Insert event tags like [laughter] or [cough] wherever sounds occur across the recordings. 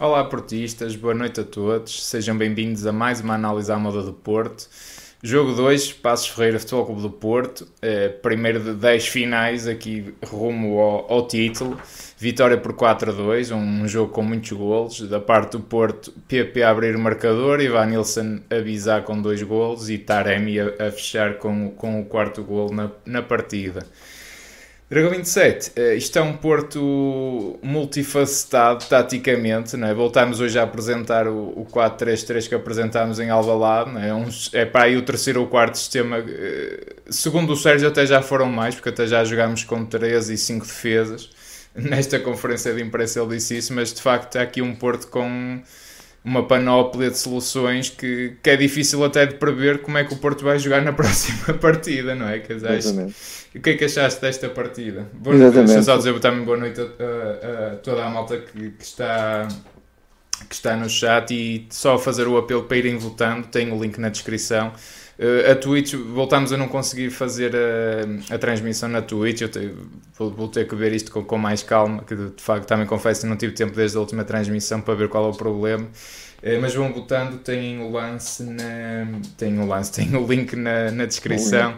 Olá, portistas, boa noite a todos. Sejam bem-vindos a mais uma análise à moda do Porto. Jogo 2, Passos Ferreira Futebol Clube do Porto. É, primeiro de 10 finais aqui rumo ao, ao título. Vitória por 4 a 2, um jogo com muitos golos. Da parte do Porto, PP a abrir o marcador, Ivan Nilsson a avisar com dois golos e Taremi a, a fechar com, com o quarto golo na, na partida. Dragão 27, eh, isto é um Porto multifacetado taticamente, não é? voltámos hoje a apresentar o, 4-3-3 que apresentámos em Alvalade, não é? Um, é para aí o terceiro ou quarto sistema, eh, segundo o Sérgio até já foram mais, porque até já jogámos com 13 e 5 defesas, [laughs] nesta conferência de imprensa ele disse isso, mas de facto há aqui um Porto com uma panóplia de soluções que, que é difícil até de prever como é que o Porto vai jogar na [laughs] próxima partida, não é? Quer dizer, o que é que achaste desta partida? Boa noite, deixa só dizer também boa noite a, a, a toda a malta que, que, está, que está no chat e só fazer o apelo para irem votando, tem o link na descrição. Uh, a Twitch, voltámos a não conseguir fazer a, a transmissão na Twitch. Eu te, vou, vou, ter que ver isto com, com, mais calma, que de facto também confesso que não tive tempo desde a última transmissão para ver qual é o problema. Uh, mas vão votando, têm o lance na. Tem o lance, [laughs] tem o link na, na descrição.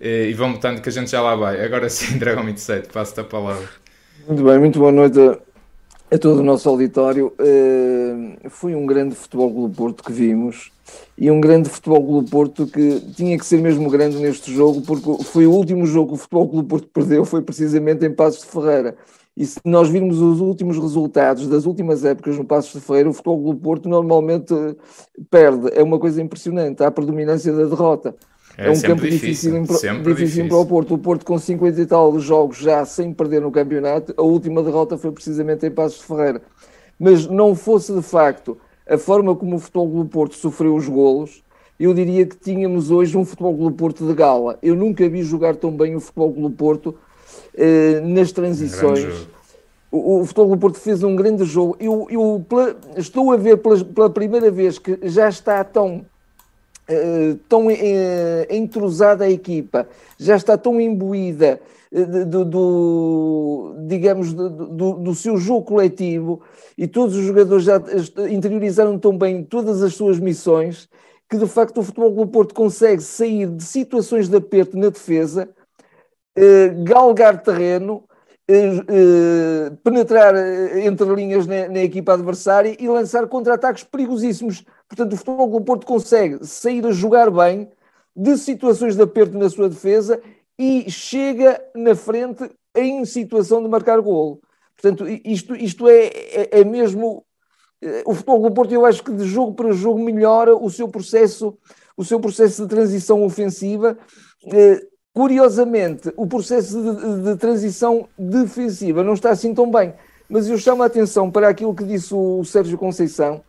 Uh, e vão votando que a gente já lá vai. Agora sim, [laughs] Dragão 27, passo-te a palavra. Muito bem, muito boa noite a, a todo o nosso auditório. foi um grande futebol do Porto que vimos e um grande Futebol Clube Porto que tinha que ser mesmo grande neste jogo, porque foi o último jogo que o Futebol Clube Porto perdeu, foi precisamente em Passos de Ferreira. E se nós virmos os últimos resultados das últimas épocas no Passos de Ferreira, o Futebol Clube Porto normalmente perde. É uma coisa impressionante, há a predominância da derrota. É, é um campo difícil, difícil, difícil, para o Porto. O Porto, com 50 e tal jogos já sem perder no campeonato, a última derrota foi precisamente em Passos de Ferreira. Mas não fosse de facto a forma como o Futebol do Porto sofreu os golos, eu diria que tínhamos hoje um Futebol do Porto de gala. Eu nunca vi jogar tão bem o Futebol do Porto eh, nas transições. O, o Futebol do Porto fez um grande jogo. Eu, eu estou a ver pela, pela, primeira vez que já está tão, eh, tão eh, entrosada a equipa, já está tão imbuída do, do, digamos, do, do, do seu jogo coletivo e todos os jogadores já interiorizaram tão bem todas as suas missões que de facto o Futebol do Porto consegue sair de situações de aperto na defesa, eh, galgar terreno, eh, eh, penetrar eh, entre linhas na, na, equipa adversária e lançar contra-ataques perigosíssimos. Portanto, o Futebol do Porto consegue sair a jogar bem de situações de aperto na sua defesa e chega na frente em situação de marcar golo. Portanto, isto, isto é, é, é mesmo. Eh, o futebol do Porto, eu acho que de jogo para jogo melhora o seu processo, o seu processo de transição ofensiva. Eh, curiosamente, o processo de, de transição defensiva não está assim tão bem. Mas eu chamo a atenção para aquilo que disse o Sérgio Conceição,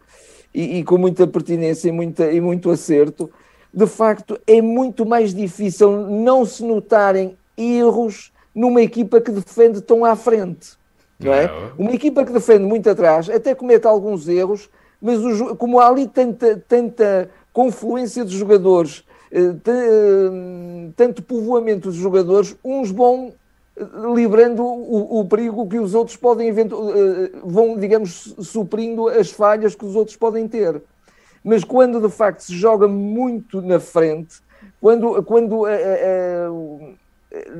e, e com muita pertinência e, muita, e muito acerto. De facto, é muito mais difícil não se notarem erros numa equipa que defende tão à frente. Não é? Uma equipa que defende muito atrás até comete alguns erros, mas o, como há ali tanta, tanta confluência de jogadores, eh, eh, tanto povoamento de jogadores, uns vão eh, livrando o, o, perigo que os outros podem vão, digamos, suprindo as falhas que os outros podem ter. Mas quando de facto se joga muito na frente, quando, quando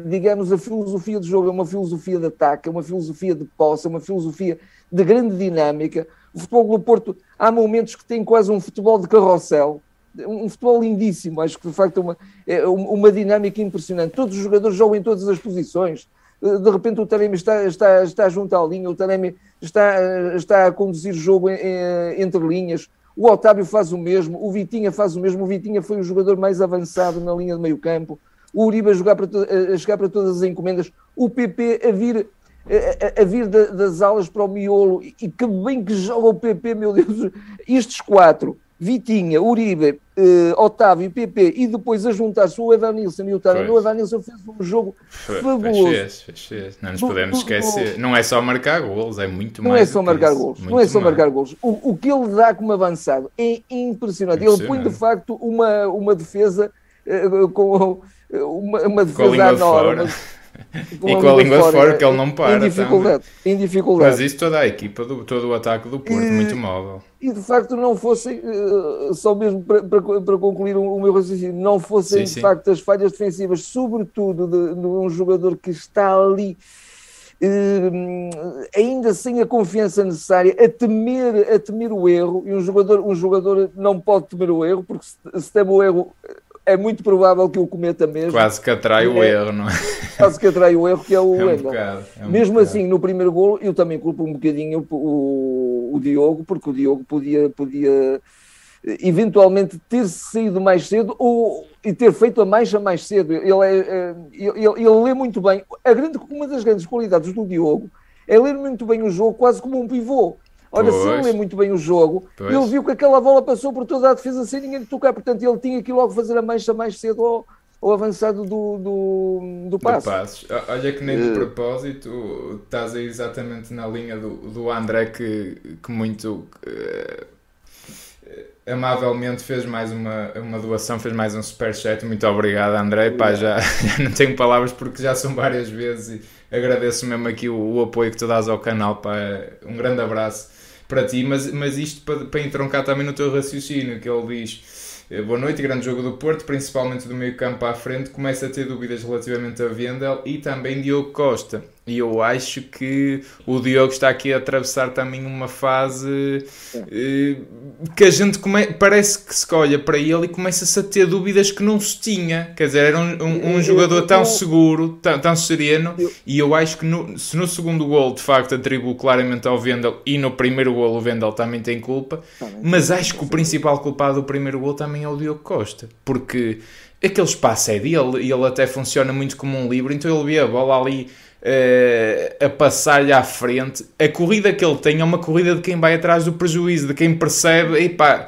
digamos, a filosofia de jogo é uma filosofia de ataque, é uma filosofia de posse, é uma filosofia de grande dinâmica. O futebol do Porto, há momentos que tem quase um futebol de carrossel, um futebol lindíssimo, acho que de facto é uma, é uma dinâmica impressionante. Todos os jogadores jogam em todas as posições. De repente o Taremi está, está, está junto à linha, o Taremi está, está a conduzir o jogo entre linhas, o Otávio faz o mesmo, o Vitinha faz o mesmo, o Vitinha foi o jogador mais avançado na linha de meio campo o Uribe a, jogar para a chegar para todas as encomendas, o PP a vir, a, a vir da, das alas para o miolo, e que bem que joga o PP, meu Deus, [laughs] estes quatro, Vitinha, Uribe, uh, Otávio, PP, e depois a juntar-se o Evanilson e o Taremi, o Evanilson fez um jogo fabuloso. Fez, fez, fez. Não nos podemos esquecer, não é só marcar golos, é muito não mais. É só marcar golos, não é só mais. marcar golos. O, o que ele dá como avançado é impressionante. impressionante. Ele põe de facto uma, uma defesa uh, com uma, uma defesa enorme. Com e com a língua de fora, que ele não para. Em dificuldade, em dificuldade. Mas isso toda a equipa, do, todo o ataque do Porto, e, muito móvel. E de facto não fossem, uh, só mesmo para, para, para concluir o, o, meu raciocínio, não fossem sim, de sim. facto as falhas defensivas, sobretudo de, de um jogador que está ali uh, ainda sem a confiança necessária, a temer, a temer o erro, e um jogador, um jogador não pode temer o erro, porque se, se teme o erro é muito provável que o cometa mesmo. Quase que atrai o é, erro, não é? Quase que atrai o erro, que é o [laughs] é um bocado, é um mesmo bocado. assim, no primeiro gol, eu também culpo um bocadinho o, o Diogo, porque o Diogo podia, podia eventualmente ter saído mais cedo ou e ter feito a mais a mais cedo. Ele, é, é ele, ele, lê muito bem. A grande, uma das grandes qualidades do Diogo é ler muito bem o jogo, quase como um pivô. Ora, pois. se ele lê muito bem o jogo, pois. ele viu que aquela bola passou por toda a defesa sem ninguém tocar, portanto ele tinha que logo fazer a mancha mais cedo ao, ao avançado do, do, do passo. passos. Olha que nem de propósito estás aí exatamente na linha do, do André que, que muito uh, amavelmente fez mais uma, uma doação, fez mais um superchat. Muito obrigado, André. Pá, já, [laughs] já não tenho palavras porque já são várias vezes e agradeço mesmo aqui o, o apoio que tu dás ao canal. Pá. Um grande abraço para ti, mas, mas isto para, para entroncar também no teu raciocínio, que ele diz. Eh, boa noite, grande jogo do Porto, principalmente do meio campo à frente. Começa a ter dúvidas relativamente a Vendel e também Diogo Costa. E eu acho que o Diogo está aqui a atravessar também uma fase eh, que a gente come... parece que se olha para ele e começa-se a ter dúvidas que não se tinha. Quer dizer, era um, um, um jogador tão seguro, tão, tão sereno, e eu acho que no, se no segundo gol de facto atribuo claramente ao Vendel e no primeiro gol o Vendel também tem culpa, mas acho que o principal culpado do primeiro gol também é o Diogo Costa, porque aquele espaço é dele e ele até funciona muito como um livro, então ele vê a bola ali a passar-lhe à frente. A corrida que ele tem é uma corrida de quem vai atrás do prejuízo, de quem percebe, epá,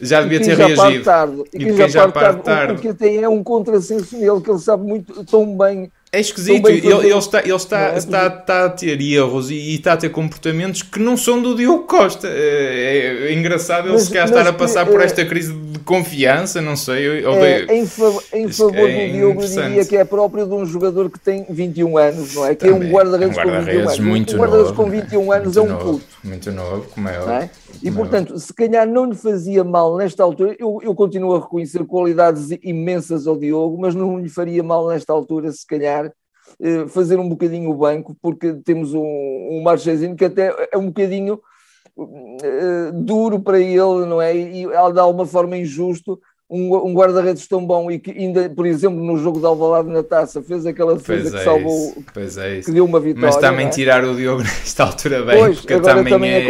já devia ter já reagido. Tarde. E, e quem já, já parte tarde. tarde. O, que tem é um contrassenso nele, que ele sabe muito tão bem é esquisito, ele, ele, está, ele está, é? está, está a ter erros e, e, está a ter comportamentos que não são do Diogo Costa. É, é, é engraçado ele se calhar estar a passar por é- esta crise de confiança, não sei. Ou é, de... Em, favor, em favor é do Diogo, eu diria que é próprio de um jogador que tem 21 anos, não é? Que Também, é um guarda-redes um guarda com 21 anos. Muito um guarda-redes com 21 anos é um puto. Muito novo, como é óbvio. E, portanto, se calhar não lhe fazia mal nesta altura, eu, eu continuo a reconhecer qualidades imensas ao Diogo, mas não lhe faria mal nesta altura, se calhar, eh, fazer um bocadinho o banco, porque temos um, um Marchezinho que até é um bocadinho uh, duro para ele, não é? E de alguma forma injusto. Um, um guarda-redes tão bom e que ainda, por exemplo, no jogo de Alvalade na taça, fez aquela defesa que é salvou, é que deu uma vitória. Mas também é? tirar o Diogo [laughs] nesta altura bem, pois, porque também, também é,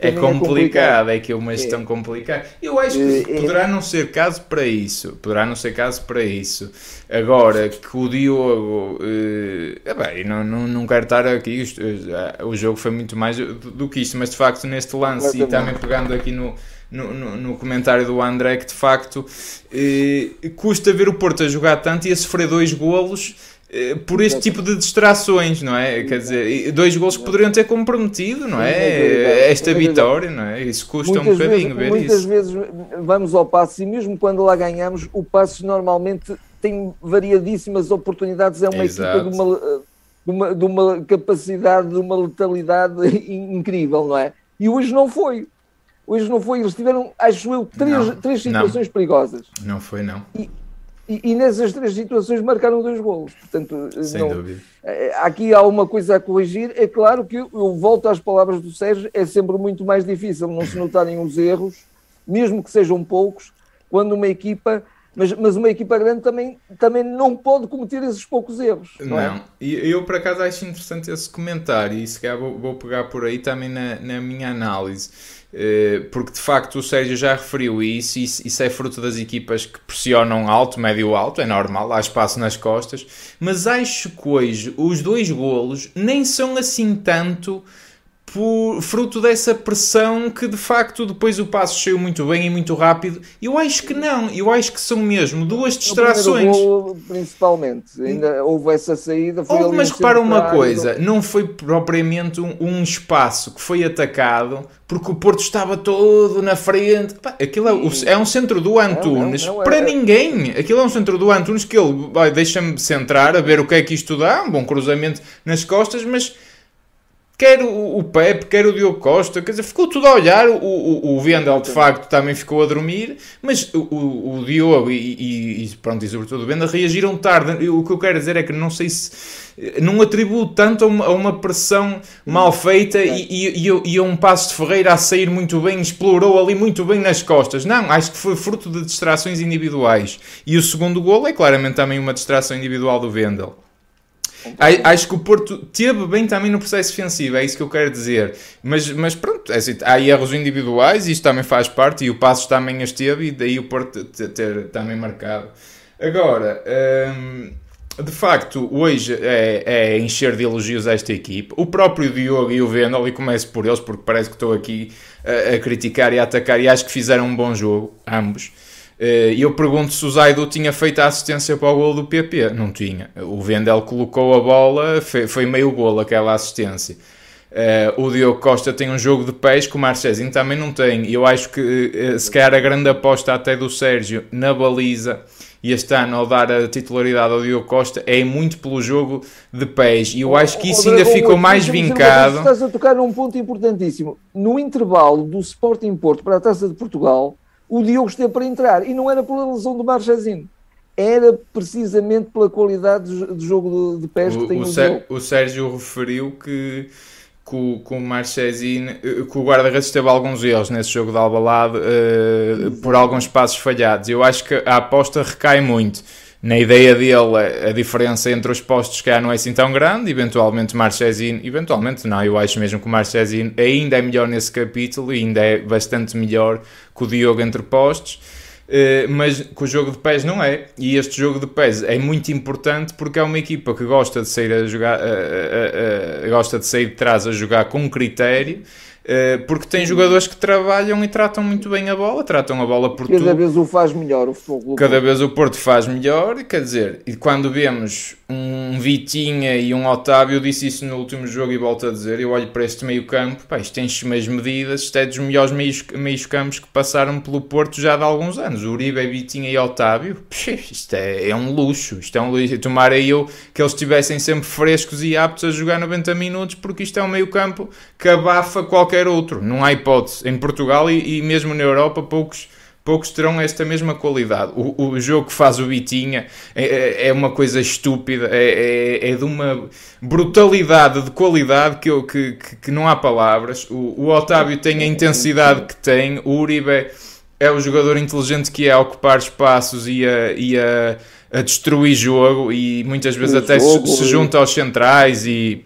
é complicado é complicado, é que é uma gestão é. complicada. Eu acho que é. poderá não ser caso para isso, poderá não ser caso para isso. Agora que o Diogo, eh, bem, não, não, não quero estar aqui, eh, o jogo foi muito mais do, do que isto, mas de facto neste lance e também pegando aqui no, no, no, no, comentário do André que de facto eh, custa ver o Porto a jogar tanto e a sofrer dois golos eh, por este tipo de distrações, não é? Quer dizer, dois gols que poderiam ter comprometido, não é? Esta vitória, não é? Isso custa muitas um bocadinho vezes, ver muitas isso. Muitas vezes vamos ao passo e mesmo quando lá ganhamos, o passo normalmente tem variadíssimas oportunidades, é uma Exato. equipa de uma, de uma, de uma capacidade, de uma letalidade [laughs] incrível, não é? E hoje não foi. Hoje não foi, eles tiveram, acho eu, três, não, três situações não. perigosas. Não foi, não. E, e, e, nessas três situações marcaram dois golos. Portanto, Sem não, dúvida. Eh, aqui há uma coisa a corrigir. É claro que eu, eu volto às palavras do Sérgio, é sempre muito mais difícil não se notarem os erros, mesmo que sejam poucos, quando uma equipa mas, mas uma equipa grande também, também não pode cometer esses poucos erros. Não, é? e eu por acaso acho interessante esse comentário e se calhar vou, vou pegar por aí também na, na minha análise. Eh, porque de facto o Sérgio já referiu isso, isso, isso é fruto das equipas que pressionam alto, médio alto, é normal, há espaço nas costas, mas acho que hoje os dois golos nem são assim tanto fruto dessa pressão que de facto depois o passo saiu muito bem e muito rápido. Eu acho que não, eu acho que são mesmo duas distrações. Gol, principalmente, ainda houve essa saída. Foi houve, mas repara uma coisa: não foi propriamente um, um, espaço que foi atacado porque o Porto estava todo na frente. Pá, aquilo é, é, um centro do Antunes não, não, não, para é... ninguém. Aquilo é um centro do Antunes que ele deixa-me centrar a ver o que é que isto dá. Um bom cruzamento nas costas, mas quer o, o Pepe, quer o Diogo Costa, quer dizer, ficou tudo a olhar. O, o, o Vendel, de facto, também ficou a dormir, mas o, o, o Diogo e, e, e, pronto, e sobretudo o Vendel reagiram tarde. O que eu quero dizer é que não sei se. Não atribuo tanto a uma, a uma pressão mal feita e, e, e, a um passo de Ferreira a sair muito bem, explorou ali muito bem nas costas. Não, acho que foi fruto de distrações individuais. E o segundo gol é claramente também uma distração individual do Vendel. Acho que o Porto teve bem também no processo defensivo, é isso que eu quero dizer. Mas, mas pronto, é assim, há erros individuais isto também faz parte, e o Passos também as teve, e daí o Porto ter também marcado. Agora, hum, de facto, hoje é, é, encher de elogios a esta equipe. O próprio Diogo e o Vendel, e começo por eles, porque parece que estou aqui a, a criticar e a atacar, e acho que fizeram um bom jogo, ambos. Eh, e eu pergunto se o Zaidu tinha feito a assistência para o gol do PP. Não tinha. O Vendel colocou a bola, foi, meio gol aquela assistência. Uh, o Diogo Costa tem um jogo de pés que o Marchezinho também não tem. E eu acho que uh, se calhar a grande aposta até do Sérgio na baliza e este ano ao dar a titularidade ao Diogo Costa é muito pelo jogo de pés. E eu acho que isso ainda ficou mais vincado. Estás a tocar num ponto importantíssimo. No intervalo do Sporting Porto para a Taça de Portugal o Diogo esteve para entrar. E não era pela lesão do Marchezinho era precisamente pela qualidade de jogo de, de pés que tem o, o, o Sérgio referiu que com, com o Marchesino, eh, que o guarda-redes teve alguns erros nesse jogo de Albalade uh, por alguns passos falhados. Eu acho que a aposta recai muito na ideia dele, a diferença entre os postos que há não é assim tão grande. Eventualmente, Marchesino, eventualmente não, eu acho mesmo que o Marchesino ainda é melhor nesse capítulo e ainda é bastante melhor que o Diogo entre postos. Uh, mas que o jogo de pés não é. E este jogo de pés é muito importante porque é uma equipa que gosta de sair a jogar, uh, uh, gosta de sair de trás a jogar com critério eh, porque tem jogadores que trabalham e tratam muito bem a bola, tratam a bola por Cada tudo. vez o faz melhor o futebol. Cada vez o Porto faz melhor, quer dizer, e quando vemos um Vitinha e um Otávio, eu disse isso no último jogo e volto a dizer, eu olho para este meio campo, pá, isto tem as medidas, isto é dos melhores meios, meios campos que passaram pelo Porto já há alguns anos. O Uribe, Vitinha e Otávio, isto é, é um luxo, isto é um luxo. Tomara eu que eles estivessem sempre frescos e aptos a jogar 90 minutos, porque isto é um meio campo que abafa qualquer qualquer outro, não há hipótese. Em Portugal e, e mesmo na Europa, poucos poucos terão esta mesma qualidade. O, o jogo que faz o Vitinha é, é, é uma coisa estúpida, é, é, é, de uma brutalidade de qualidade que, eu, que, que, que não há palavras. O, o, Otávio tem a intensidade que tem, o Uribe é o jogador inteligente que é a ocupar espaços e a, e a, a destruir jogo e muitas vezes o até jogo, se, se junta aos centrais e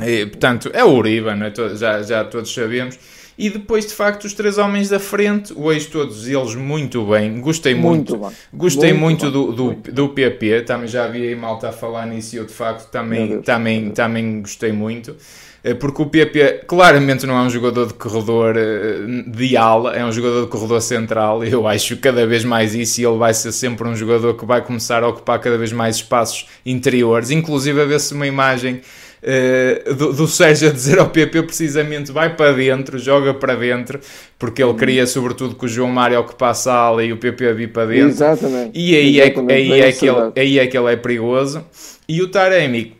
e, portanto, é o Uribe, é? já, já todos sabemos. E depois, de facto, os três homens da frente, hoje todos eles muito bem. Gostei muito. muito gostei muito, muito do, do, do, PP. Também já havia aí malta a falar nisso e eu, de facto, também, também, também gostei muito. Eh, porque o PP claramente não é um jogador de corredor eh, de ala, é um jogador de corredor central. [laughs] Eu acho cada vez mais isso e ele vai ser sempre um jogador que vai começar a ocupar cada vez mais espaços interiores. Inclusive, a ver-se uma imagem uh, do, do Sérgio a dizer ao PP precisamente vai para dentro, joga para dentro, porque ele queria sobretudo que o João Mário ocupasse a ala e o PP vir para dentro. Exatamente. E aí, Exatamente. É, aí, é, que ele, aí é que ele é perigoso. E o Taremi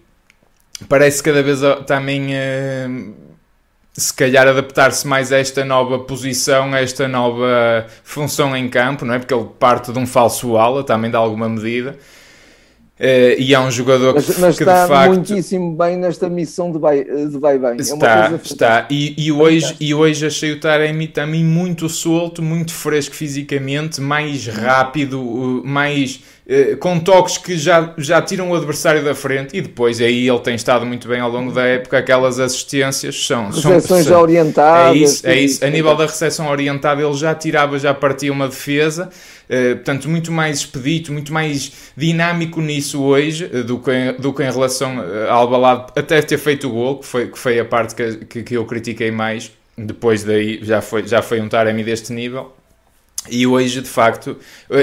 parece cada vez também... Uh, se calhar adaptar-se mais a esta nova posição, a esta nova função em campo, não é? Porque ele parte de um falso ala, também dá alguma medida. Uh, e há um jogador mas, que, mas que está de facto muitíssimo bem nesta missão de vai, de vai bem. É está, está. E, e, hoje, e hoje achei o Taremi também muito solto, muito fresco fisicamente, mais rápido, mais com toques que já, já tiram o adversário da frente e depois aí ele tem estado muito bem ao longo da época, aquelas assistências são... Recepções já orientadas. É isso, é isso. A nível da recepção orientada ele já tirava, já partia uma defesa, uh, portanto muito mais expedito, muito mais dinâmico nisso hoje uh, do, que, do que em relação ao Albalado até ter feito o gol, que foi, que foi a parte que, que, que eu critiquei mais, depois daí já foi, já foi um Taremi deste nível e hoje, de facto,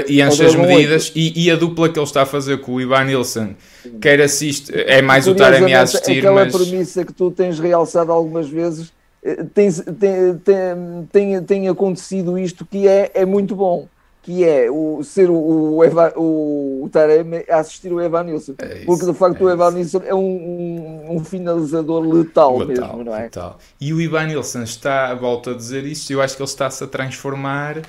e enche as medidas e, e, a dupla que ele está a fazer com o Ivan Nilsson, quer assiste, é mais o Taremi a assistir, aquela mas... premissa que tu tens realçado algumas vezes, eh, tem, tem, tem, tem, tem acontecido isto que é, é muito bom que é o, ser o, o, Eva, o, o Taremi a assistir o Evan Nilsson. É porque de facto é o Nilsson é um, um, um, finalizador letal, letal mesmo, não é? Letal. E o Ivan Nilsson está, volto a dizer isto, eu acho que ele está-se a transformar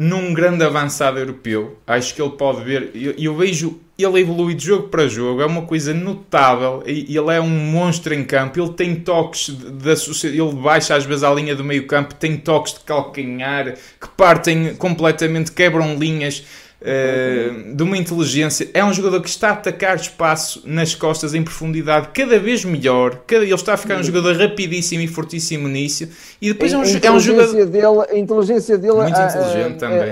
num grande avançado europeu. Acho que ele pode ver. Eu, eu vejo ele evolui de jogo para jogo, é uma coisa notável. E ele é um monstro em campo. Ele tem toques da ele baixa às vezes à linha do meio campo, tem toques de calcanhar que partem completamente, quebram linhas. Uh, de uma inteligência. É um jogador que está a atacar espaço nas costas em profundidade cada vez melhor. Cada, ele está a ficar um jogador rapidíssimo e fortíssimo nisso. E depois a, é, um, é um jogador. Dele, a inteligência dele muito a, inteligente a, também.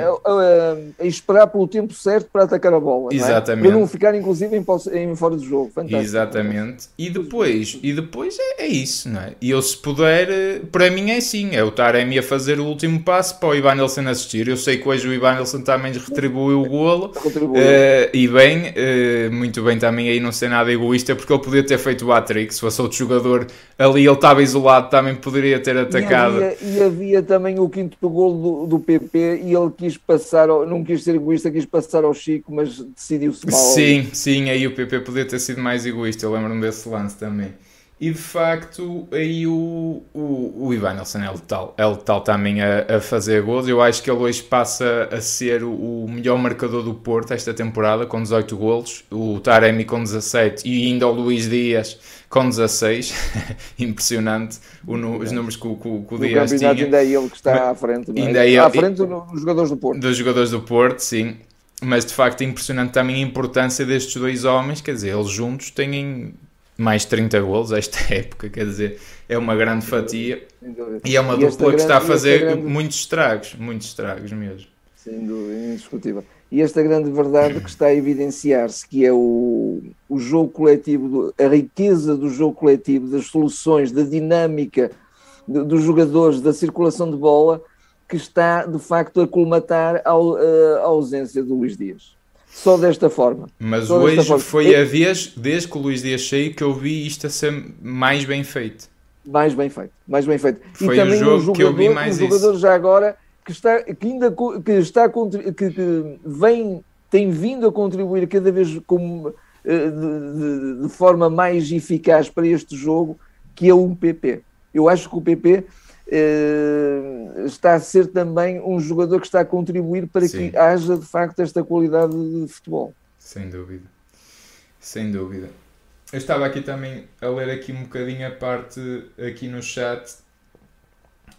A, esperar pelo tempo certo para atacar a bola. Exatamente. Não é? Para não ficar, inclusive, em, em, fora do jogo. Fantástico. Exatamente. E depois, e depois é, é, isso, não é? E eu, se puder, eh, para mim é sim. É o Taremi a fazer o último passo para o Ivan Nelson assistir. Eu sei que hoje o Ivan Nelson também retribuiu o golo. Uh, e bem, uh, muito bem também aí não ser nada egoísta, porque ele podia ter feito o hat-trick. Se fosse outro jogador ali, ele estava isolado, também poderia ter atacado. E havia, e havia também o quinto golo do, do PP e ele quis passar, ao, não quis ser egoísta, quis passar ao Chico, mas decidiu-se mal. Sim, sim, aí o PP podia ter sido mais egoísta. Eu lembro-me desse lance também. E de facto, aí o, o, o Ivan Nelson é letal, é letal também a, a fazer gols. Eu acho que ele hoje passa a ser o, o, melhor marcador do Porto esta temporada, com 18 golos. O Taremi com 17 e ainda o Luís Dias com 16. [laughs] Impressionante o, os números que, que, que o Dias tinha. ainda é ele que está à frente, é? Ainda é ele, à frente dos jogadores do Porto. Dos jogadores do Porto, sim. Mas de facto é impressionante também a importância destes dois homens, quer dizer, eles juntos têm mais 30 golos esta [laughs] época, quer dizer, é uma grande fatia e é uma e dupla que está a fazer grande... muitos estragos, muitos estragos mesmo. Sem dúvida, indiscutível. E esta grande verdade que está a evidenciar-se, que é o, o jogo coletivo, a riqueza do jogo coletivo, das soluções, da dinâmica dos jogadores, da circulação de bola, que está de facto a colmatar a, a ausência do Luís Dias só desta forma. Mas só hoje forma. foi a vez, desde que o Luís Dias saiu, que eu vi isto a ser mais bem feito. Mais bem feito, mais bem feito. Foi e também o jogo um jogador, que eu vi mais um jogador isso. já agora que está, que ainda que está que, que vem, tem vindo a contribuir cada vez com, eh, de, de, de forma mais eficaz para este jogo, que é um PP. Eu acho que o PP está a ser também um jogador que está a contribuir para Sim. que haja de facto esta qualidade de futebol. Sem dúvida, sem dúvida. Eu estava aqui também a ler aqui um bocadinho a parte aqui no chat.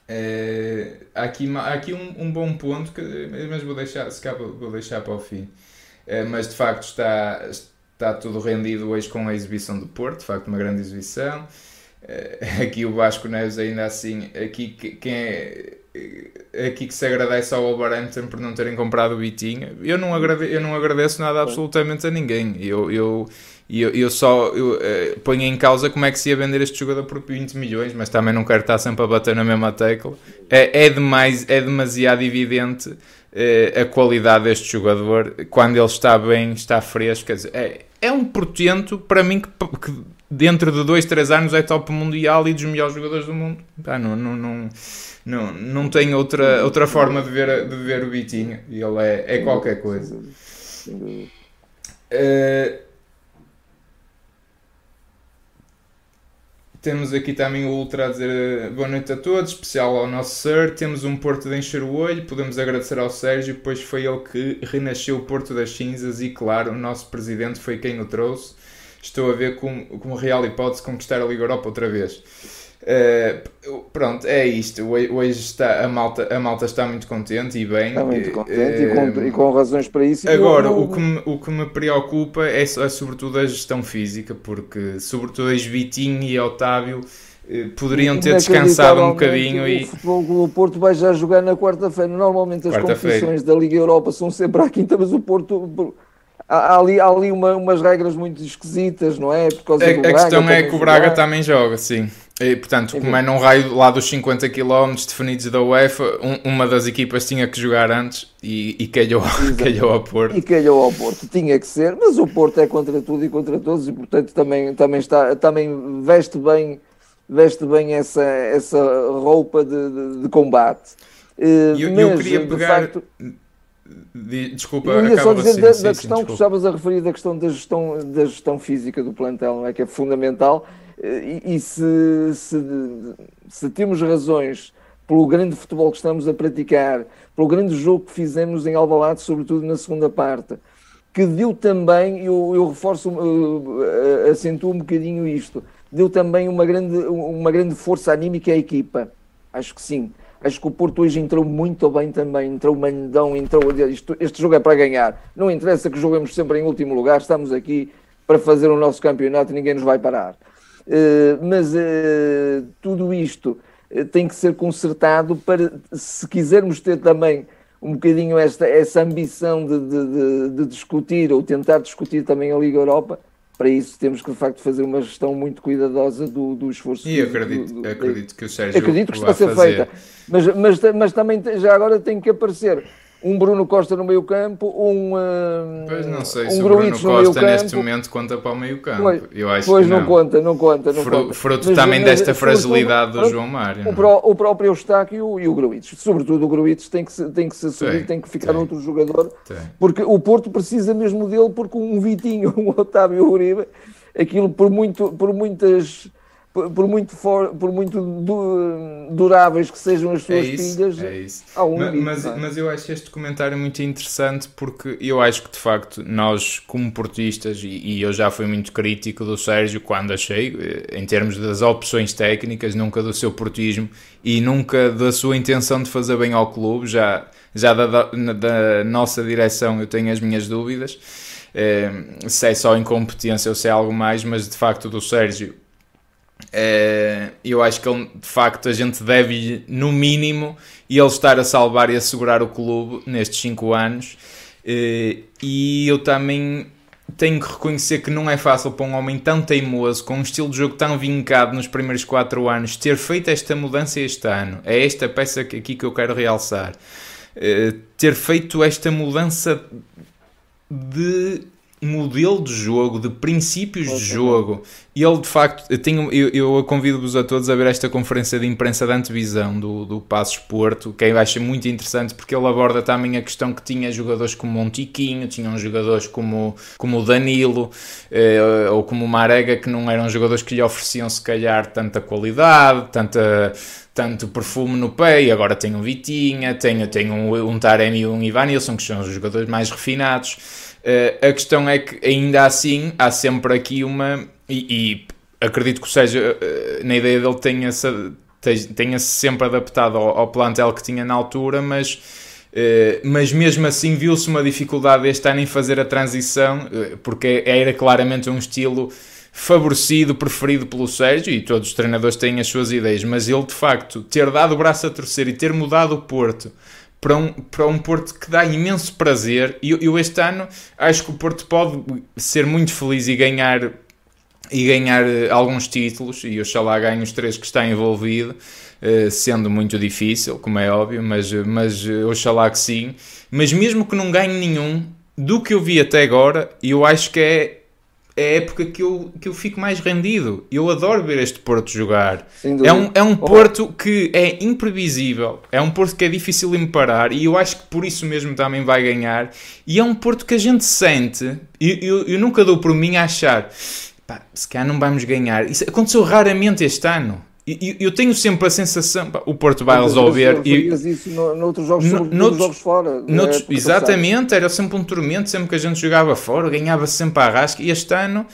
Uh, há aqui, há aqui um, um, bom ponto que mas vou deixar, se cabe, vou deixar para o fim. Uh, mas de facto está, está tudo rendido hoje com a exibição do Porto, de facto uma grande exibição. Eh, [laughs] aqui o Vasco Neves ainda assim, aqui quem é eh, aqui que se agradece ao Wolverhampton por não terem comprado o Vitinho. Eu não, agrade, eu não agradeço nada absolutamente a ninguém. Eu, eu, eu, eu só eu, uh, ponho em causa como é que se ia vender este jogador por 20 milhões, mas também não quero estar sempre a bater na mesma tecla. É, é, demais, é demasiado evidente uh, a qualidade deste jogador quando ele está bem, está fresco. Quer dizer, é, é um portento para mim que, que dentro de 2, 3 anos é top mundial e dos melhores jogadores do mundo. Pá, não, não, não, não, não tem outra, outra forma de ver, de ver o Vitinho. Ele é, é qualquer coisa. Uh, temos aqui também o Ultra a dizer eh, boa noite a todos, especial ao nosso Sir. Temos um Porto de encher o olho. Podemos agradecer ao Sérgio, pois foi ele que renasceu o Porto das Cinzas e, claro, o nosso presidente foi quem o trouxe estou a ver com, com real hipótese conquistar a Liga Europa outra vez. Uh, pronto, é isto. Hoje está, a, malta, a malta está muito contente e bem. Está muito contente uh, e, com, e, com, razões para isso. Agora. O, que me, o que me preocupa é, é sobretudo a gestão física, porque sobretudo as Vitinho e Otávio poderiam ter descansado um bocadinho. O e... futebol do Porto vai já jogar na quarta-feira. Normalmente as quarta competições da Liga Europa são sempre à quinta, mas o Porto há ali, há ali uma, umas regras muito esquisitas, não é? Por causa a, do Braga, a questão é que o Braga também joga, sim. E, portanto, como é num raio lá dos 50 km definidos da UEFA, um, uma das equipas tinha que jogar antes e, e calhou, [laughs] calhou ao Porto. E calhou ao Porto, tinha que ser, mas o Porto é contra tudo e contra todos e, portanto, também, também, está, também veste bem, veste bem essa, essa roupa de, de, de combate. E eu, eu, queria pegar. Facto, Desculpa, eu ia só dizer assim, da, sim, da questão sim, que estavas a referir, da questão da gestão, da gestão física do plantel, não é? que é fundamental e, e se, se, se, temos razões pelo grande futebol que estamos a praticar, pelo grande jogo que fizemos em Alvalade, sobretudo na segunda parte, que deu também, eu, eu reforço, uh, acentuo um bocadinho isto, deu também uma grande, uma grande força anímica à equipa. Acho que sim. Acho que o Porto hoje entrou muito bem também, entrou mandão, entrou. Isto, este jogo é para ganhar. Não interessa que joguemos sempre em último lugar, estamos aqui para fazer o nosso campeonato ninguém nos vai parar. Eh, mas uh, tudo isto eh, tem que ser consertado para, se quisermos ter também um bocadinho esta, essa ambição de, de, de, discutir ou tentar discutir também a Liga Europa, para isso temos que de facto fazer uma gestão muito cuidadosa do, do esforço. E acredito, do, do, acredito que o Sérgio acredito que está a ser fazer. feita, mas, mas, mas também já agora tem que aparecer um Bruno Costa no meio campo, um uh, Pois não sei um se o Bruno Costa neste momento conta para o meio campo. Pois, Eu acho pois que não. não conta, não conta. Não fruto, conta. fruto mas, também mas, desta fragilidade do João Mário. O, pro, o próprio Eustáquio e o, e o sobretudo o Gruites tem que se, tem que se assumir, tem que ficar tem. outro jogador, tem. porque o Porto precisa mesmo dele, porque um Vitinho, [laughs] um Otávio Uribe, aquilo por, muito, por muitas por, muito, for, por muito du, duráveis que sejam as suas é isso, pilhas, é isso. há um mas, mas, é? mas, eu acho este comentário muito interessante porque eu acho que de facto nós, como portistas, e, e, eu já fui muito crítico do Sérgio quando achei, eh, em termos das opções técnicas, nunca do seu portismo e nunca da sua intenção de fazer bem ao clube, já, já da, da, da nossa direção eu tenho as minhas dúvidas. É, se é só incompetência ou se é algo mais, mas de facto do Sérgio é, eu acho que ele, de facto a gente deve, no mínimo, ele estar a salvar e a segurar o clube nestes 5 anos. É, e eu também tenho que reconhecer que não é fácil para um homem tão teimoso, com um estilo de jogo tão vincado nos primeiros 4 anos, ter feito esta mudança este ano. É esta peça aqui que eu quero realçar. É, ter feito esta mudança de modelo de jogo, de princípios de jogo. E ele, de facto, eu, tenho, eu, eu convido-vos a todos a ver esta conferência de imprensa de antevisão do, do Passos Porto, que eu acho muito interessante porque ele aborda também a questão que tinha jogadores como o Tiquinho, tinham jogadores como, como o Danilo eh, ou como o Marega, que não eram jogadores que lhe ofereciam, se calhar, tanta qualidade, tanta tanto perfume no pé, e agora tem um Vitinha, tenho, tenho um, um Taremi e um Ivanilson, que são os jogadores mais refinados. Uh, a questão é que ainda assim há sempre aqui uma. E, e acredito que seja uh, na ideia dele tenha-se tenha -se sempre adaptado ao, ao, plantel que tinha na altura, mas, uh, mas mesmo assim viu-se uma dificuldade este ano em fazer a transição, porque era claramente um estilo favorecido, preferido pelo Sérgio, e todos os treinadores têm as suas ideias, mas ele de facto ter dado o braço a torcer e ter mudado o Porto para um, para um Porto que dá imenso prazer. E eu, este ano acho que o Porto pode ser muito feliz e ganhar e ganhar eh, alguns títulos e oxalá ganhe os três que está envolvido, eh, sendo muito difícil, como é óbvio, mas, mas eh, oxalá que sim. Mas mesmo que não ganhe nenhum, do que eu vi até agora, eu acho que é é a época que eu, que eu fico mais rendido. Eu adoro ver este Porto jogar. É um, é um Porto que é imprevisível, é um Porto que é difícil de me parar e eu acho que por isso mesmo também vai ganhar. E é um Porto que a gente sente, eu, eu, eu nunca dou por mim a achar, pá, se calhar não vamos ganhar. Isso aconteceu raramente este ano. Eu, eu tenho sempre a sensação, pá, o Porto vai resolver. E isso no, noutros jogos, no, noutros, jogos fora. Noutros, exatamente, era sempre um tormento, sempre que a gente jogava fora, ganhava sempre a rasca. E este ano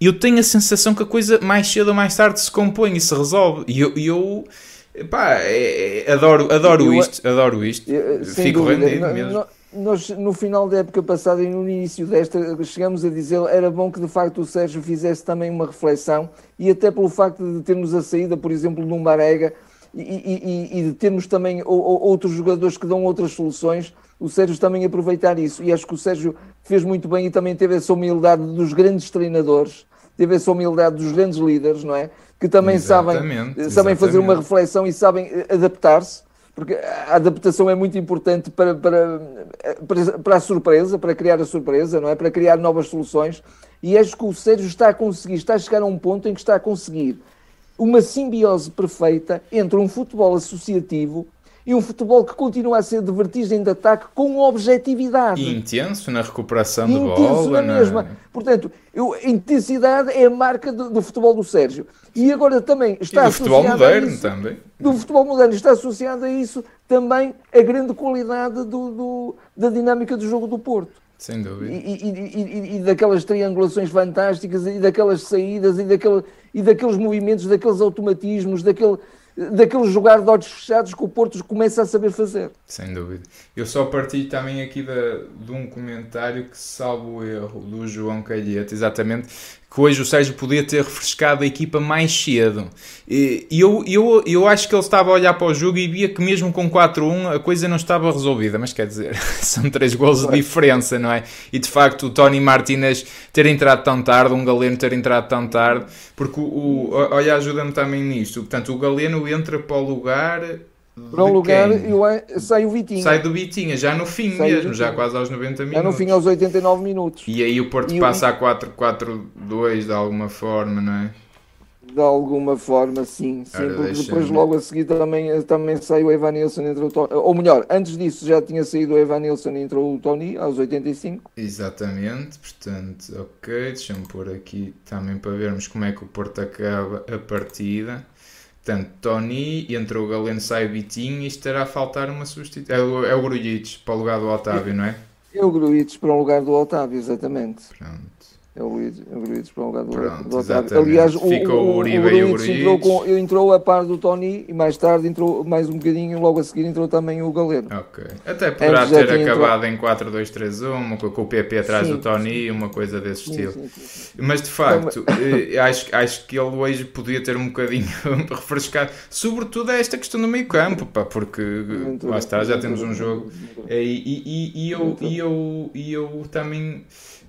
eu tenho a sensação que a coisa mais cedo ou mais tarde se compõe e se resolve. E eu, eu pá, é, é, adoro, adoro eu, isto, adoro isto. Eu, Fico dúvida, rendido mesmo. Nós, no final da época passada e no início desta, chegamos a dizer era bom que de facto o Sérgio fizesse também uma reflexão e até pelo facto de termos a saída, por exemplo, de um Marega e, e, e, de termos também outros jogadores que dão outras soluções, o Sérgio também aproveitar isso. E acho que o Sérgio fez muito bem e também teve essa humildade dos grandes treinadores, teve essa humildade dos grandes líderes, não é? Que também sabem, sabem fazer uma reflexão e sabem eh, adaptar-se, porque a adaptação é muito importante para, para, para, a surpresa, para criar a surpresa, não é? Para criar novas soluções. E acho que o Sérgio está a conseguir, está a chegar a um ponto em que está a conseguir uma simbiose perfeita entre um futebol associativo e um futebol que continua a ser de vertigem de ataque com objetividade. E intenso na recuperação de intenso bola. na é? mesma. Portanto, eu, intensidade é a marca do, do, futebol do Sérgio. E agora também está e do futebol moderno isso, também. Do futebol moderno está associado a isso também a grande qualidade do, do da dinâmica do jogo do Porto. Sem dúvida. E, e, e, e, daquelas triangulações fantásticas, e daquelas saídas, e, daquele, e daqueles movimentos, daqueles automatismos, daquele, daquele jogar de olhos fechados que o Porto começa a saber fazer. Sem dúvida. Eu só partilho também aqui de, de um comentário que, salvo o erro, do João Calhete, exatamente, que hoje o Sérgio podia ter refrescado a equipa mais cedo. E eu, eu, eu acho que ele estava a olhar para o jogo e via que mesmo com 4-1 a coisa não estava resolvida. Mas quer dizer, [laughs] são três gols de diferença, não é? E de facto o Tony Martinez ter entrado tão tarde, um Galeno ter entrado tão tarde, porque o, o olha, ajuda-me também nisto. Portanto, o Galeno entra para o lugar para um lugar eu, sai o Vitinha. Sai do Vitinha, já no fim sai mesmo, já quase aos 90 minutos. Já no fim, aos 89 minutos. E aí o Porto e passa o... a 4-4-2 de alguma forma, não é? De alguma forma, sim. sim porque depois, logo a seguir, também, também sai o Evanilson entrou o Tony. Ou melhor, antes disso já tinha saído o Evanilson e entrou o Tony aos 85. Exatamente, portanto, ok. Deixa-me pôr aqui também para vermos como é que o Porto acaba a partida. Portanto, Tony, entrou o Galeno, sai o Vitinho e estará a faltar uma substituição. É o, é o Grujic para o lugar do Otávio, não é? É o Grujic para o lugar do Otávio, exatamente. Pronto. É o Gruitch para o lugar do, Pronto, do Otávio. Aliás, o, Ficou o, o Uribe o, o entrou, com, entrou a par do Tony e mais tarde entrou mais um bocadinho, logo a seguir entrou também o Galeno. Ok. Até poderá ter acabado entrou... em 4-2-3-1, com, com o PP atrás sim, do Tony, uma coisa desse sim, estilo. Sim, Mas de facto, eh, acho, acho que ele hoje podia ter um bocadinho [laughs] refrescado, sobretudo esta questão do meio campo, pá, porque muito lá está, já temos um jogo. E, e, e, e eu, e, eu, e eu também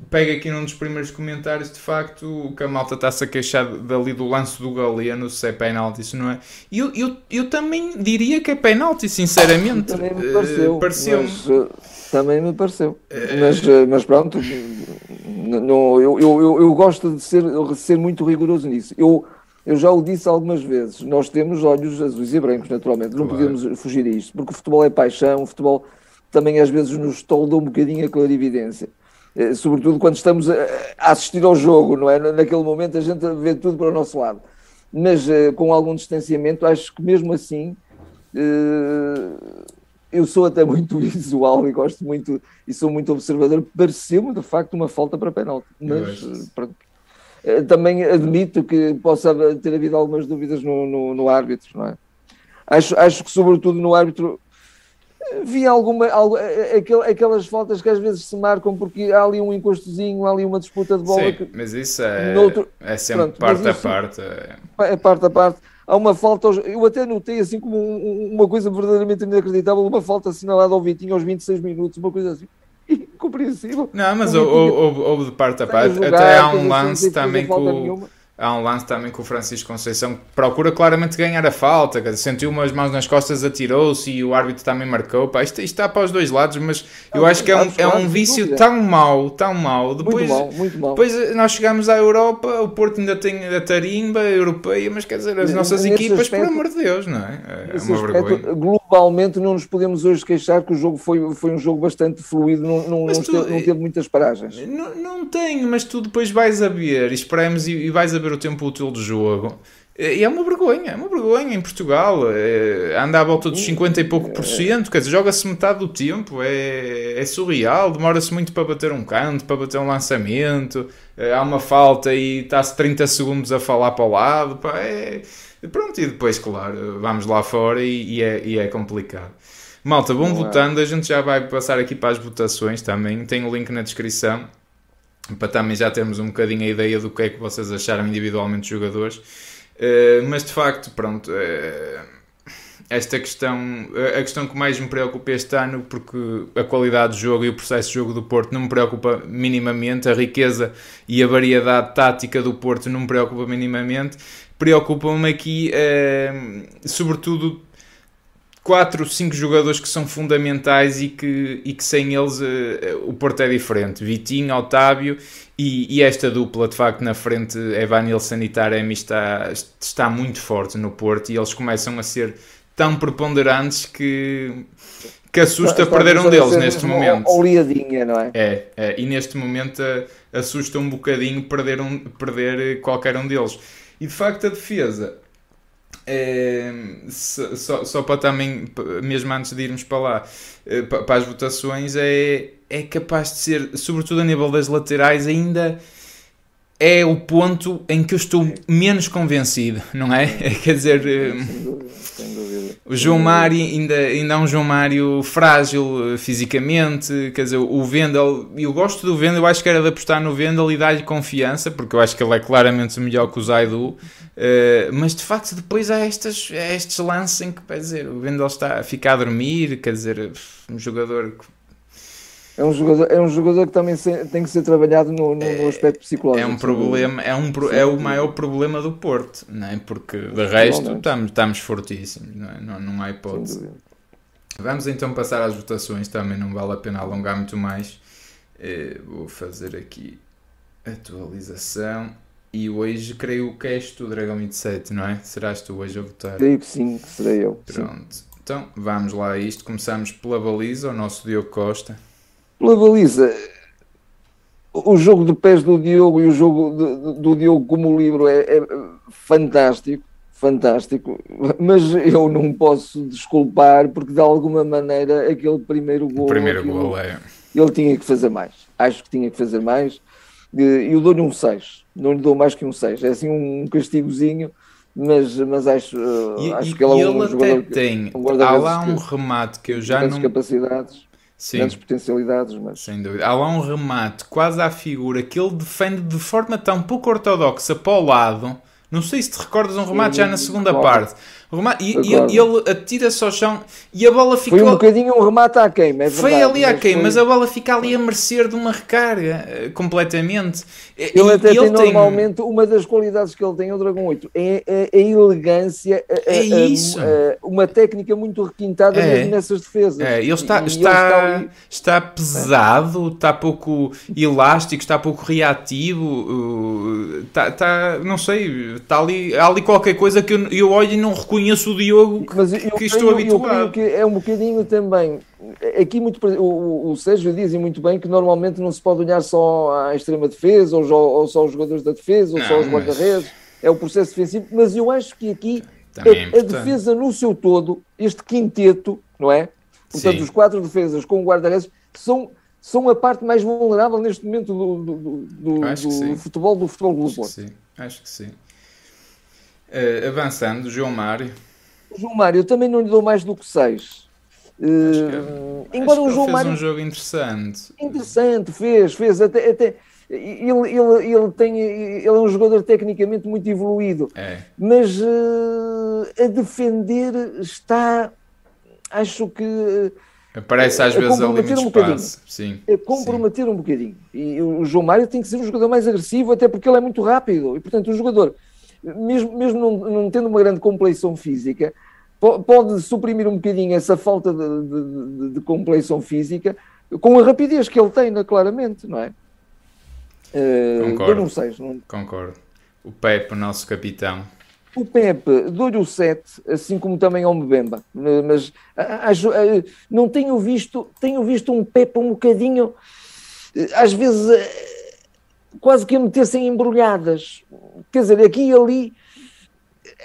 pego aqui num dos primeiros comentários, de facto, que a malta está-se a queixar dali do lance do Galeno, se é penalti, se não é. Eu, eu, eu também diria que é penalti, sinceramente. Também me pareceu. Uh, pareceu mas, uh, também me pareceu. Uh, mas, mas pronto, não, eu, eu, eu, gosto de ser, de ser muito rigoroso nisso. Eu, eu já o disse algumas vezes, nós temos olhos azuis e brancos, naturalmente, não claro. podemos fugir a isto, porque o futebol é paixão, o futebol também às vezes nos tolda um bocadinho a clarividência. Eh, sobretudo quando estamos a, assistir ao jogo, não é? Naquele momento a gente vê tudo para o nosso lado. Mas eh, com algum distanciamento, acho que mesmo assim eh, eu sou até [laughs] muito visual e gosto muito e sou muito observador. Pareceu-me de facto uma falta para penalti, mas pronto. também admito que possa ter havido algumas dúvidas no, no, no árbitro, não é? Acho, acho que, sobretudo, no árbitro vi alguma, algo, aquelas faltas que às vezes se marcam porque há ali um encostozinho, há ali uma disputa de bola. Sim, que, mas isso é, noutro, é sempre pronto, parte a parte. É... é parte a parte. Há uma falta, eu até notei assim como uma coisa verdadeiramente inacreditável, uma falta assinalada ao Vitinho aos 26 minutos, uma coisa assim [laughs] incompreensível. Não, mas houve, houve de parte a parte. Até há um lance também com há um lance também com o Francisco Conceição que procura claramente ganhar a falta, sentiu umas mãos nas costas, atirou-se e o árbitro também marcou. Pá, isto, isto, está para os dois lados, mas eu acho que é um, é um vício tão mau, tão mau. Depois, muito mal, muito mal. depois eh, nós chegamos à Europa, o Porto ainda tem a tarimba europeia, mas quer dizer, as nossas Nesse equipas, aspecto, por amor de Deus, não é? É uma aspecto, vergonha. Globalmente não nos podemos hoje queixar que o jogo foi, foi um jogo bastante fluido, não, não, não, tu, teve, não teve muitas paragens. Não, não tenho, mas tu depois vais a ver, e esperamos e, e vais a ver ver o tempo útil de jogo. E é uma vergonha, é uma vergonha em Portugal. É, anda à volta dos 50 e pouco por cento, quer dizer, joga-se metade do tempo, é, é surreal, demora-se muito para bater um canto, para bater um lançamento, é, há uma falta e está-se 30 segundos a falar para o lado. Pá, é, pronto, e depois, claro, vamos lá fora e, e, é, e é complicado. Malta, vão votando, a gente já vai passar aqui para as votações também, tem o link na descrição para também já termos um bocadinho a ideia do que é que vocês acharam individualmente dos jogadores. Uh, mas de facto, pronto, uh, esta questão, a questão que mais me preocupa este ano, porque a qualidade do jogo e o processo de jogo do Porto não me preocupa minimamente, a riqueza e a variedade tática do Porto não me preocupa minimamente, preocupa-me aqui, uh, sobretudo, quatro, cinco jogadores que são fundamentais e que, e que sem eles uh, o Porto é diferente. Vitinho, Otávio e, e, esta dupla, de facto, na frente, Evanilson e Taremi está, está muito forte no Porto e eles começam a ser tão preponderantes que, que assusta está, perder um deles neste momento. Oleadinha, não é? É, é, e neste momento assusta um bocadinho perder, um, perder qualquer um deles. E de facto a defesa é, só, só para também, mesmo antes de irmos para lá, eh, para as votações, é, é capaz de ser, sobretudo a nível das laterais, ainda é o ponto em que eu estou menos convencido, não é? [laughs] Quer dizer, o João Mário ainda, ainda é um João Mário frágil eh, fisicamente, quer dizer, o Vendel, eu gosto do Vendel, eu acho que era de apostar no Vendel e dar-lhe confiança, porque eu acho que ele é claramente melhor que o Zaidu, uh, mas de facto depois há, estas, há estes lances em que, quer dizer, o Vendel está a ficar a dormir, quer dizer, um jogador que é um jogador, é um jogador que também se, tem que ser trabalhado no, no, no, aspecto psicológico. É um problema, é, um, é o maior problema do Porto, não é? porque de resto estamos, estamos fortíssimos, não, é? não, não há hipótese. Vamos então passar às votações, também não vale a pena alongar muito mais. Eh, vou fazer aqui atualização. E hoje creio que és tu, Dragão 27, não é? Serás tu hoje a votar? Creio que sim, que serei eu. Pronto. Sim. Então vamos lá a isto. Começamos pela baliza, o nosso Diogo Costa. Pela baliza, o jogo de pés do Diogo e o jogo de, do Diogo como livro é, é, fantástico, fantástico, mas eu não posso desculpar porque de alguma maneira aquele primeiro gol, o primeiro aquilo, gol é... ele tinha que fazer mais, acho que tinha que fazer mais. E eu dou-lhe um 6, não lhe dou mais que um 6, é assim um castigozinho mas, mas acho, e, acho que ele é um jogador tem, um há lá um remate que eu já não capacidades Sim. grandes potencialidades. Mas... Sem dúvida. Há lá um remate quase à figura que ele defende de forma tão pouco ortodoxa para o lado. Não sei se te recordas um remate Sim, já na segunda parte e, e, ele atira-se ao chão e a bola fica. Foi um bocadinho um remate à queima, é Foi ali à queima, mas a bola fica ali a merecer de uma recarga eh, completamente. Ele até ele tem, tem, normalmente uma das qualidades que ele tem, o Dragão 8, é, é a elegância, a, é isso. A, uma técnica muito requintada é. mesmo nessas defesas. É, ele está, e, está, está, está, pesado, está pouco elástico, está pouco reativo, está, está não sei, está ali, há ali qualquer coisa que eu, eu olho e não reconheço conheço o Diogo Mas eu, que estou eu, habituado. Eu que é um bocadinho também. Aqui muito, o, o Sérgio dizem muito bem que normalmente não se pode olhar só à extrema defesa, ou, ou só os jogadores da defesa, ou não, só os guarda-redes. É o processo defensivo, mas eu acho que aqui a, é a, defesa no seu todo, este quinteto, não é? Portanto, Sim. os quatro defesas com o guarda-redes são são a parte mais vulnerável neste momento do, do, do, do futebol do futebol global. Sim, acho que sim. Uh, avançando, João Mário. João Mário, eu também não lhe dou mais do que 6. Uh, eh, embora o João fez Mário. um jogo interessante. Interessante, fez, fez. Até, até, ele, ele, ele, tem, ele é um jogador tecnicamente muito evoluído, é. mas uh, a defender está, acho que. Aparece às vezes ali no um espaço. Sim, a comprometer sim. um bocadinho. E o João Mário tem que ser um jogador mais agressivo, até porque ele é muito rápido. E portanto, o jogador mesmo, mesmo não, não tendo uma grande compleição física, pode suprimir um bocadinho essa falta de, de, de compleição física com a rapidez que ele tem, né, claramente, não é? Uh, Concordo. Não sei, não... Concordo. O Pepe, o nosso capitão. O Pepe, dou-lhe o 7, assim como também ao Mbemba, mas acho, não tenho visto, tenho visto um Pepe um bocadinho, às vezes quase que a meter-se em embrulhadas. Quer dizer, aqui e ali,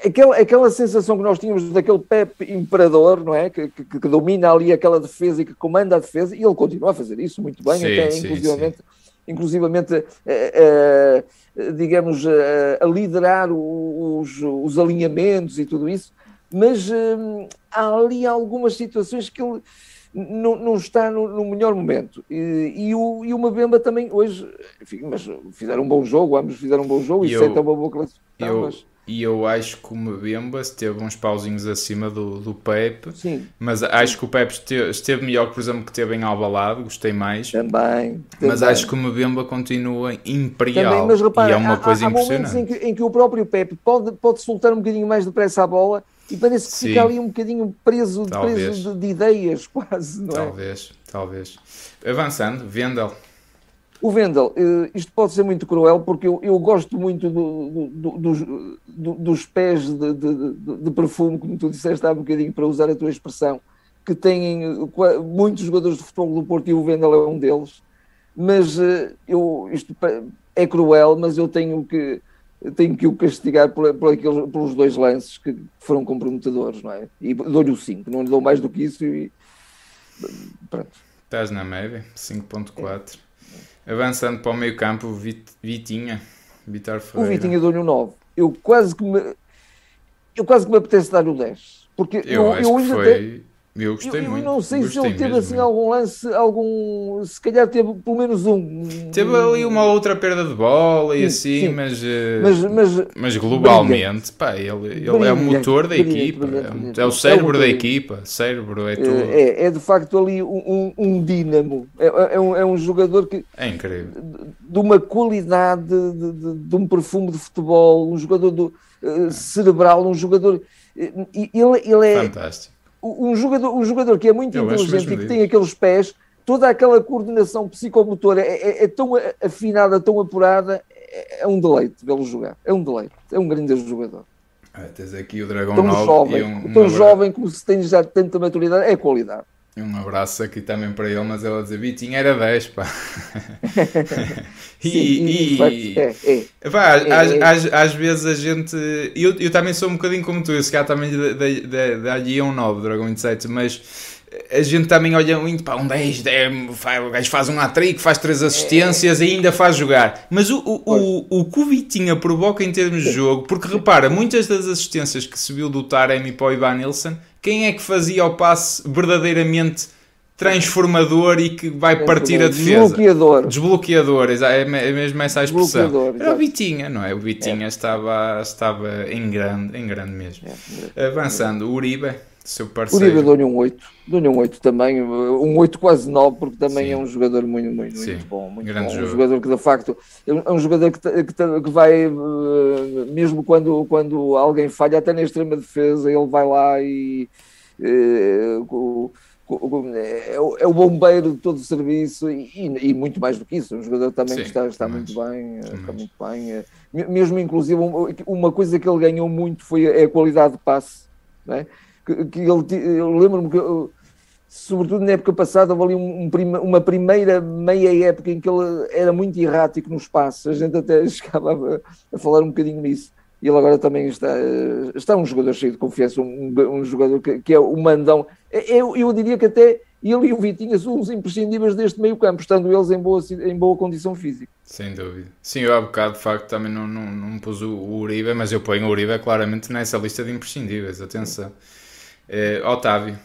aquela, aquela sensação que nós tínhamos daquele Pep imperador, não é? Que, que, que, domina ali aquela defesa e que comanda a defesa, e ele continua a fazer isso muito bem, sim, até sim, inclusivamente, sim. inclusivamente uh, uh, digamos, uh, a liderar os, os alinhamentos e tudo isso, mas há ali algumas situações que ele não, não está no, no, melhor momento. E, e, o, e o Mabemba também hoje, enfim, mas fizeram um bom jogo, ambos fizeram um bom jogo, e, e senta uma boa classificação. Eu, mas... E eu acho que o Mbemba esteve uns pauzinhos acima do, do Pepe, Sim. mas acho que o Pepe esteve, esteve melhor que, por exemplo, que teve em Albalado, gostei mais. Também. Mas também. acho que o Mbemba continua imperial também, mas, repara, e é uma há, coisa há impressionante. Há momentos em que, em que, o próprio Pepe pode, pode soltar um bocadinho mais depressa a bola e parece que Sim. fica ali um bocadinho preso, preso de, de, ideias, [laughs] quase, não é? Talvez, talvez. Avançando, Vendel. O Vendel, eh, isto pode ser muito cruel, porque eu, eu gosto muito do, do, dos, do, dos pés de, de, de, perfume, como tu disseste há um bocadinho, para usar a tua expressão, que têm muitos jogadores de futebol do Porto e o Vendel é um deles. Mas eh, eu, isto é cruel, mas eu tenho que tenho que o castigar por, por aqueles, pelos dois lances que foram comprometedores, não é? E dou-lhe o 5, não lhe dou mais do que isso e pronto. Estás na média, 5.4. É. Avançando para o meio campo, Vitinha, Vitor Ferreira. O Vitinha dou-lhe um 9. Eu quase que me eu quase que me apetece dar o 10. Porque eu, eu, eu hoje foi... até eu gostei eu, muito. Eu não sei se ele teve assim algum lance, algum. Se calhar teve pelo menos um. Teve ali uma outra perda de bola e sim, assim, sim. Mas, eh, mas, mas, mas, globalmente, pá, ele, ele é o motor da equipa, é, é, o cérebro é da equipa, cérebro é tudo. É, é de facto ali um, um dínamo, é, é, um, é um jogador que. É incrível. De uma qualidade, de, de, de um perfume de futebol, um jogador do, uh, cerebral, um jogador. Uh, ele, ele é. Fantástico um jogador, um jogador que é muito Eu inteligente e que tem aqueles pés, toda aquela coordenação psicomotora é, é, é, tão afinada, tão apurada, é, é um deleite vê-lo jogar. É um deleite, é um grande jogador. Ah, tens aqui o Dragão tão 9 jovem, um, tão jovem como se tem já tanta maturidade, é qualidade. Um abraço aqui também para ele, mas ele a dizer Vitinho era 10, pá. [laughs] e, Sim, e, é, é, pá, é, às, é. Às, às, vezes a gente. Eu, eu também sou um bocadinho como tu, eu se calhar também dá-lhe um 9, Dragon 27, mas a gente também olha muito para um 10, 10 o gajo faz um hat-trick, faz três assistências e ainda faz jogar. Mas o, o, o, o que o Vitinha provoca em termos de jogo, porque repara, muitas das assistências que subiu do Taremi para o Ivan Nilsson quem é que fazia o passe verdadeiramente transformador e que vai partir a defesa? Desbloqueador. Desbloqueador, é mesmo essa a expressão. Era o Vitinha, não é? O Vitinha é. estava, estava em grande, em grande mesmo. É. Avançando, o Uribe seu parceiro. O Uribe dou-lhe um 8. Dou-lhe um 8 também. Um 8 quase 9, porque também Sim. é um jogador muito, muito, Sim. muito bom. Muito Grande bom. Jogo. Um jogador que, de facto, é um jogador que, que, que vai, eh, mesmo quando, quando alguém falha, até na extrema defesa, ele vai lá e. É, é, é, o bombeiro de todo o serviço e, e, muito mais do que isso. Um jogador também Sim, que está, está muito bem. Está muito bem. Mesmo, inclusive, uma coisa que ele ganhou muito foi a, a qualidade de passe. Não é? Que, que ele, eu lembro-me que, sobretudo na época passada, houve ali um, um, uma primeira meia época em que ele era muito errático no espaço, a gente até [laughs] chegava a, a falar um bocadinho nisso. E ele agora também está, está um jogador cheio de confiança, um, um jogador que, que, é o mandão. Eu, eu diria que até ele e o Vitinha são os imprescindíveis deste meio campo, estando eles em boa, em boa condição física. Sem dúvida. Sim, eu há bocado de facto também não, não, não pus o, o Uribe, mas eu ponho o Uribe claramente nessa lista de imprescindíveis, atenção. É, Otávio.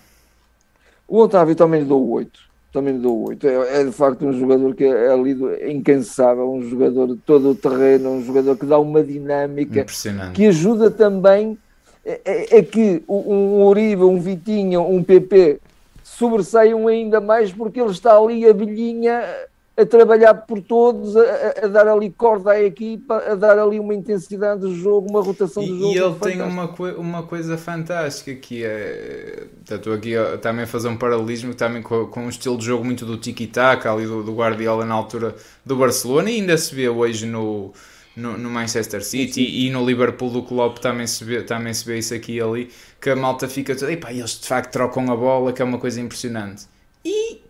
O Otávio também lhe dou 8. Também lhe dou 8. É, é, de facto um jogador que é ali incansável, um jogador de todo o terreno, um jogador que dá uma dinâmica que ajuda também é, é, é que um Uribe, um Vitinha, um PP sobressaiam ainda mais porque ele está ali a bilhinha a trabalhar por todos, a, a, dar ali corda à equipa, a dar ali uma intensidade de jogo, uma rotação de jogo. E ele tem uma, uma coisa fantástica que é. Estou aqui a, também a fazer um paralelismo também com, com um estilo de jogo muito do tiki-taka ali do, do, Guardiola na altura do Barcelona e ainda se vê hoje no. No, no Manchester City e, e, no Liverpool do Klopp também se, vê, também se vê isso aqui e ali que a malta fica toda, eles de facto trocam a bola que é uma coisa impressionante e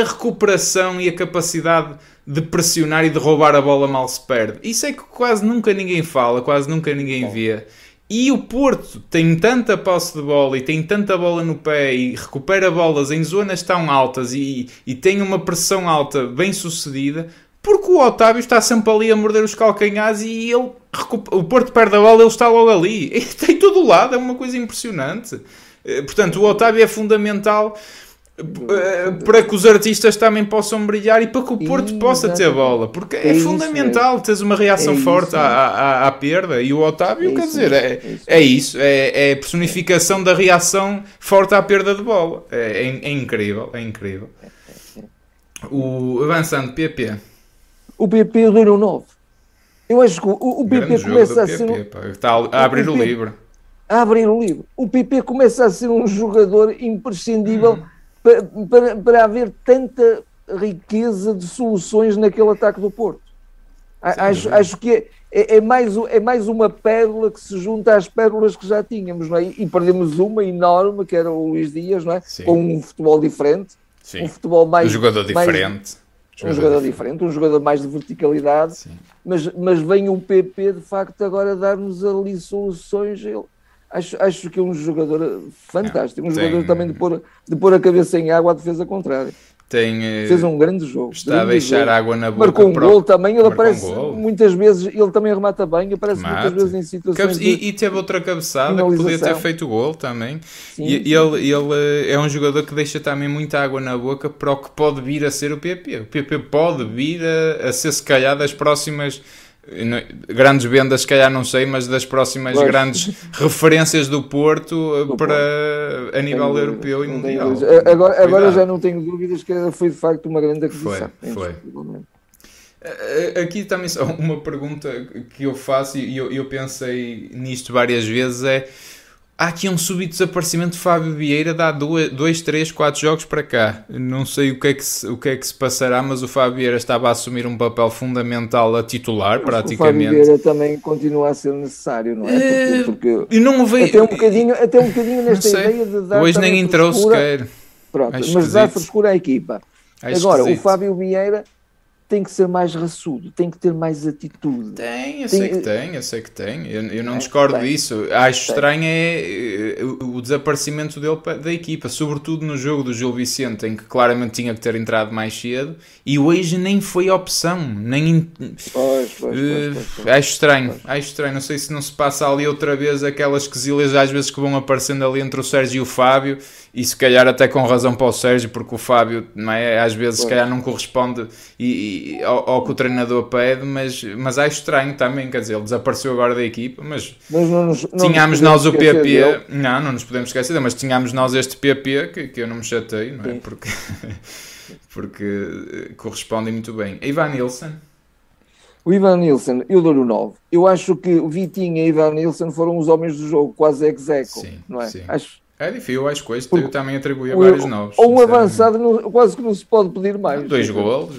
a recuperação e a capacidade de pressionar e de roubar a bola mal se perde. Isso é que quase nunca ninguém fala, quase nunca ninguém vê. E o Porto tem tanta posse de bola e tem tanta bola no pé e recupera bolas em zonas tão altas e, e tem uma pressão alta bem sucedida porque o Otávio está sempre ali a morder os calcanhares e ele o Porto perde a bola, ele está logo ali. [laughs] E tem todo lado, é uma coisa impressionante. Eh, portanto, o Otávio é fundamental para que os artistas também possam brilhar e para que o Porto possa ter bola, porque é, é fundamental teres uma reação é forte à, à, à, perda. E o Otávio, é quer dizer, é, é isso, é, é a personificação da reação forte à perda de bola. É, é, é incrível, é incrível. O avançando, PP. O PP deu 9. Eu acho que o, o PP começa a ser. PP, Está a abrir o, o livro. A abrir o livro. O PP começa a ser um jogador imprescindível hum. Para, para, para haver tanta riqueza de soluções naquele ataque do Porto. acho, acho que é, é, é, mais, é mais uma pérola que se junta às pérolas que já tínhamos, não é? E perdemos uma enorme, que era o Luís Dias, não é? Sim. Com um futebol diferente. Sim. Um futebol mais. Um jogador diferente. Mais, um jogador diferente, um jogador mais de verticalidade, mas, mas vem o PP de facto agora dar-nos ali soluções. Ele, acho, acho que é um jogador fantástico, um tem... jogador também de pôr, de pôr a cabeça em água à defesa contrária. Tem, eh, Fez um grande jogo. Está grande a deixar jogo. água na boca. Marcou um gol também. Ele aparece um muitas vezes, ele também remata bem, aparece muitas vezes em situações. E, e teve outra cabeçada que podia ter feito o gol também. Sim, e sim. Ele, ele eh, é um jogador que deixa também muita água na boca para o que pode vir a ser o PP. O PP pode vir a, a ser, se calhar, das próximas grandes vendas, se calhar não sei, mas das próximas pois. grandes [laughs] referências do Porto eh, do para Porto. a nível tenho europeu e mundial. Agora, agora já não tenho dúvidas que foi de facto uma grande aquisição. Foi, foi. Eh, aqui também só uma pergunta que eu faço e eu, eu pensei nisto várias vezes é Há aqui um súbito desaparecimento de Fábio Vieira, dá 2, 3, 4 jogos para cá. Não sei o que, é que se, o que é que se passará, mas o Fábio Vieira estava a assumir um papel fundamental a titular, mas praticamente. O Fábio Vieira também continua a ser necessário, não é? Porque, eh, porque não veio... até, um bocadinho, até um bocadinho nesta ideia de dar. Hoje nem entrou sequer. Pronto, Acho mas dá frescura à equipa. Acho Agora, esquisito. o Fábio Vieira tem que ser mais raçudo, tem que ter mais atitude. Tem, eu tem... sei que tem, eu sei que tem. Eu, eu não é, discordo tem. disso. Acho tem. estranho é eh, o, desaparecimento dele da equipa, sobretudo no jogo do Gil Vicente, em que claramente tinha que ter entrado mais cedo, e hoje nem foi opção. Nem... Pois, pois, pois, uh, acho estranho, acho estranho. Não sei se não se passa ali outra vez aquelas quesilhas às vezes que vão aparecendo ali entre o Sérgio e o Fábio, e se calhar até com razão para o Sérgio, porque o Fábio é, às vezes se calhar não corresponde e, e ao, ao, que o treinador pede, mas, mas acho estranho também, quer dizer, ele desapareceu agora da equipa, mas, mas não nos, não tínhamos nós o PP, dele. não, não nos podemos esquecer, mas tínhamos nós este PP que, que eu não me chatei, não é? Porque, [laughs] porque eh, correspondem muito bem. Ivan Nilsson. O Ivan Nilsson, eu dou-lhe o 9. Eu acho que o Vitinho e Ivan Nilsson foram os homens do jogo, quase ex-eco, não é? Sim. Acho, é difícil, acho que este eu também atribuí a vários novos. Ou um avançado, não, quase que não se pode pedir mais. Dois golos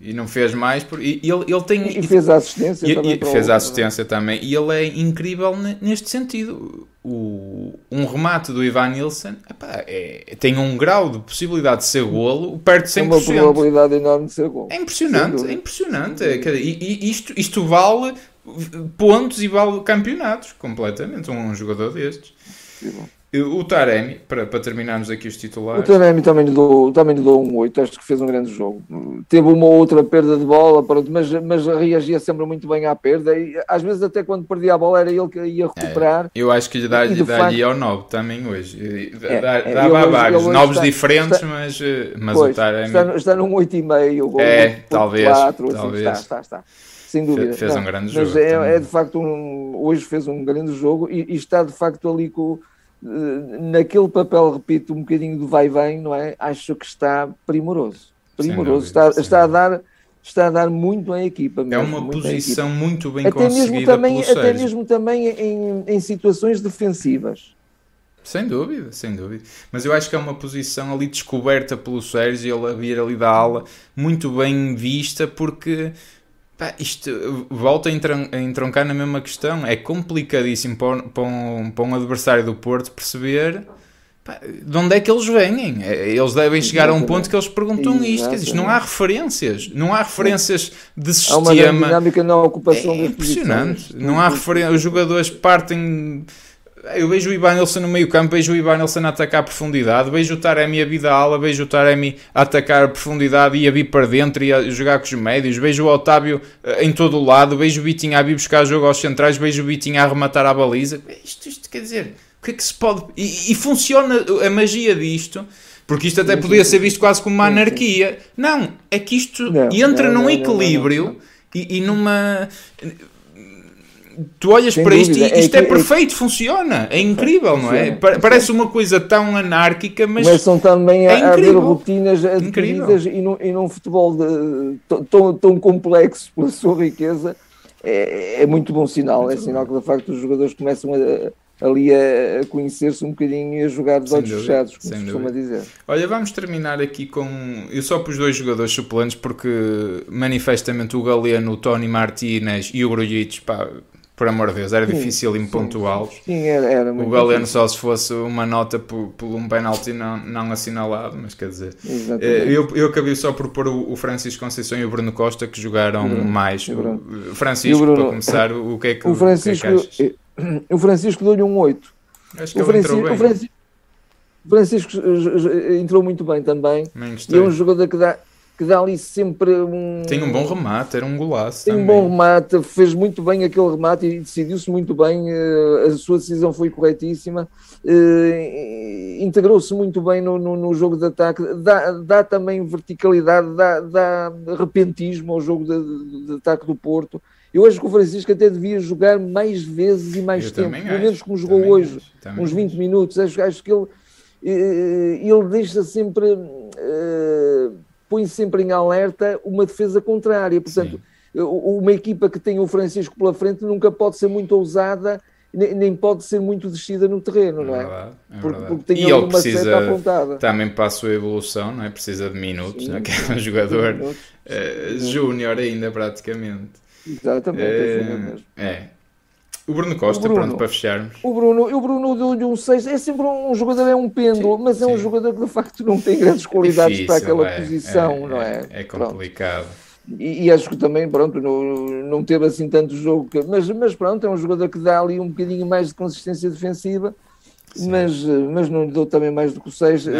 e, e, não fez mais. Por, e, ele, ele tem, e fez a assistência e, também. E fez a assistência também. E ele é incrível neste sentido. O, um remate do Ivan Nilsson epá, é, tem um grau de possibilidade de ser golo perto de 100%. uma probabilidade enorme de ser golo. É impressionante, é impressionante. É, e, isto, isto vale pontos e vale campeonatos completamente. Um, um jogador destes. Sim, o Taremi, para, para terminarmos aqui os titulares. O Taremi também lhe, dou, também lhe dou um 8, acho que fez um grande jogo. Teve uma outra perda de bola, mas, mas reagia sempre muito bem à perda. E às vezes, até quando perdia a bola, era ele que ia recuperar. É, eu acho que lhe dá-lhe dá facto... ao 9 também hoje. É, dá, é, dava vários, novos diferentes, está, mas, eh, mas pois, o Taremi. Está, está num 8,5. É, talvez. 4, assim, talvez. Está, está, está. Sem dúvida. Fez não, um grande mas jogo. É, é, de facto um, hoje fez um grande jogo e, e está de facto ali com naquele papel, repito, um bocadinho do vai-vem, não é? Acho que está primoroso. Primoroso. Dúvida, está, está a dar está a dar muito à equipa. Mesmo, é uma posição muito bem até conseguida mesmo também, Até mesmo também em, em situações defensivas. Sem dúvida, sem dúvida. Mas eu acho que é uma posição ali descoberta pelo Sérgio, ele a vir ali da ala, muito bem vista, porque Pá, isto volta a, entroncar na mesma questão. É complicadíssimo para, um, para um, para um adversário do Porto perceber de onde é que eles vêm? É, eles devem chegar Exatamente. a um ponto que eles perguntam Exatamente. isto. Quer dizer, não há referências, não há referências de sistema. Há uma dinâmica na ocupação é impressionante. Não há referências. Os jogadores partem. Eu vejo o Ibanilson no meio campo, vejo o Ibanilson a atacar a profundidade, vejo o Taremi a vir da ala, vejo o Taremi a atacar a profundidade e a vir para dentro e a jogar com os médios, vejo o Otávio eh, em todo o lado, vejo o Vitinho a vir buscar jogo aos centrais, vejo o Vitinho a arrematar a baliza. Isto, isto quer dizer, o que é que se pode. E, e funciona a magia disto. Porque isto até podia ser visto quase como uma anarquia. Não, é que isto não, entra não, num não, equilíbrio e, e, numa. Tu olhas Sem para dúvida. isto e isto é, é, é perfeito, é... funciona, é incrível, não é? Parece uma coisa tão anárquica, mas. Começam também a, é a haver rotinas adquiridas e num, e num futebol de, tão, tão complexo [laughs] pela sua riqueza, é, é muito bom sinal. É sinal que de facto os jogadores começam a ali a, a conhecer-se um bocadinho e a jogar de olhos fechados, como se costuma dizer. Olha, vamos terminar aqui com. Eu só pus dois jogadores suplentes porque manifestamente o Galeno, o Tony Martinez e o Grujic, pá, por amor de Deus, era sim, difícil em pontuá-los. Sim, era, era O Galeno só se fosse uma nota por, por um penalti não, não assinalado, mas quer dizer. Eh, eu, eu acabei só por pôr o, Francisco Conceição e o Bruno Costa que jogaram mais. O Francisco, para começar, o que é que, o Francisco, o que, é que [coughs] o Francisco deu-lhe um 8. Acho que o Francisco, entrou bem. O Francisco, Francisco entrou muito bem também. E é um jogador que dá, que dá ali sempre um. Tem um bom remate, era um golaço. Tem também. um bom remate, fez muito bem aquele remate e decidiu-se muito bem. Eh, a sua decisão foi corretíssima. Eh, integrou-se muito bem no, no, no, jogo de ataque, dá, dá também verticalidade, dá, dá repentismo ao jogo de, de ataque do Porto. Eu acho que o Francisco até devia jogar mais vezes e mais eu tempo, pelo menos como jogou hoje, uns 20 minutos. Acho, acho que ele, eh, ele deixa sempre, uh, põe sempre em alerta uma defesa contrária. Portanto, Sim. uma equipa que tem o Francisco pela frente nunca pode ser muito ousada nem pode ser muito descida no terreno, não é? é? Verdade, é porque, porque, tem e ele precisa, apontada. Também para a sua evolução, não é? Precisa de minutos, Sim, não é? que é um jogador uh, júnior ainda praticamente. Exatamente, é, é, é. O Bruno Costa, o Bruno, pronto, para fecharmos. O Bruno, o Bruno deu-lhe um 6. É sempre um jogador, é um pêndulo, sim, mas é sim. um jogador que de facto não tem grandes qualidades Difícil, para aquela é, posição, é, não é? É, é complicado. E, e, acho que também, pronto, não, não teve assim tanto jogo, que, mas, mas pronto, é um jogador que dá ali um bocadinho mais de consistência defensiva mas, mas não lhe deu também mais do que o 6. Eh,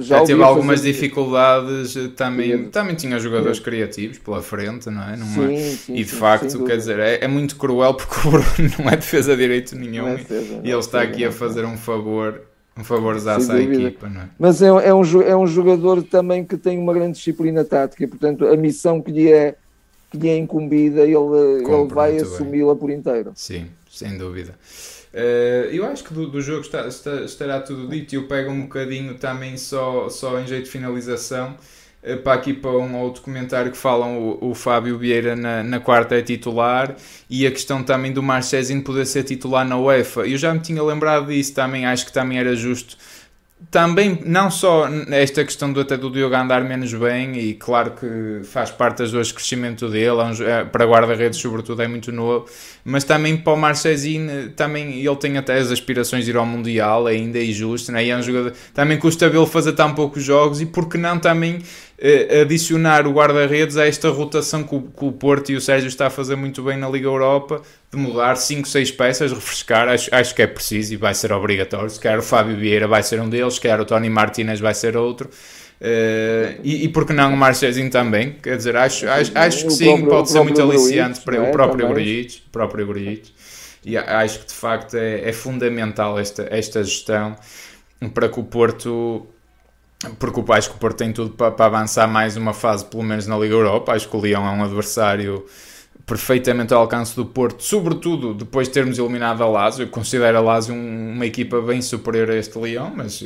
já, já teve algumas fazer... dificuldades, eh, também, também tinha jogadores criativos pela frente, não é? Não sim, sim, e de sim, facto, quer dizer, é, é, muito cruel porque o Bruno [laughs] não é defesa direito nenhum é defesa, e ele está aqui a fazer um favor. Um favor à equipa, não é? Mas é, é, um, é um jogador também que tem uma grande disciplina tática, e, portanto, a missão que lhe é, que lhe é incumbida, ele, ele vai assumi-la por inteiro. Sim, sem dúvida. Uh, eu acho que do, do jogo está, está, estará tudo dito. E eu pego um bocadinho também só, só em jeito de finalização. Uh, para aqui para um outro comentário que falam o, o Fábio Vieira na, na quarta é titular. E a questão também do Marchesino poder ser titular na UEFA. Eu já me tinha lembrado disso também, acho que também era justo também, não só esta questão do até do Diogo andar menos bem, e claro que faz parte das duas crescimento dele, é é, para guarda-redes, sobretudo, é muito novo, mas também para o Marchesin, também ele tem até as aspirações de ir ao Mundial, ainda é justo, né? e é um jogador, também custa vê-lo fazer tão poucos jogos, e porque não também eh, adicionar o guarda-redes a esta rotação que o, que o, Porto e o Sérgio está a fazer muito bem na Liga Europa, de mudar 5, 6 peças, refrescar, acho, acho que é preciso e vai ser obrigatório. Se quer o Fábio Vieira vai ser um deles, se quer o Tony Martinez vai ser outro. Uh, e, e porque não o Marchezinho também? Quer dizer, acho, acho, acho que sim, próprio, pode ser muito aliciante para o próprio Grujic, próprio Grujic. E acho que de facto é, é fundamental esta, esta gestão para que o Porto porque acho que o Porto tem tudo para, para, avançar mais uma fase, pelo menos na Liga Europa. Acho que o Leão é um adversário perfeitamente ao alcance do Porto, sobretudo depois de termos eliminado a Lazio. Eu considero a Lazio uma equipa bem superior a este Leão, mas,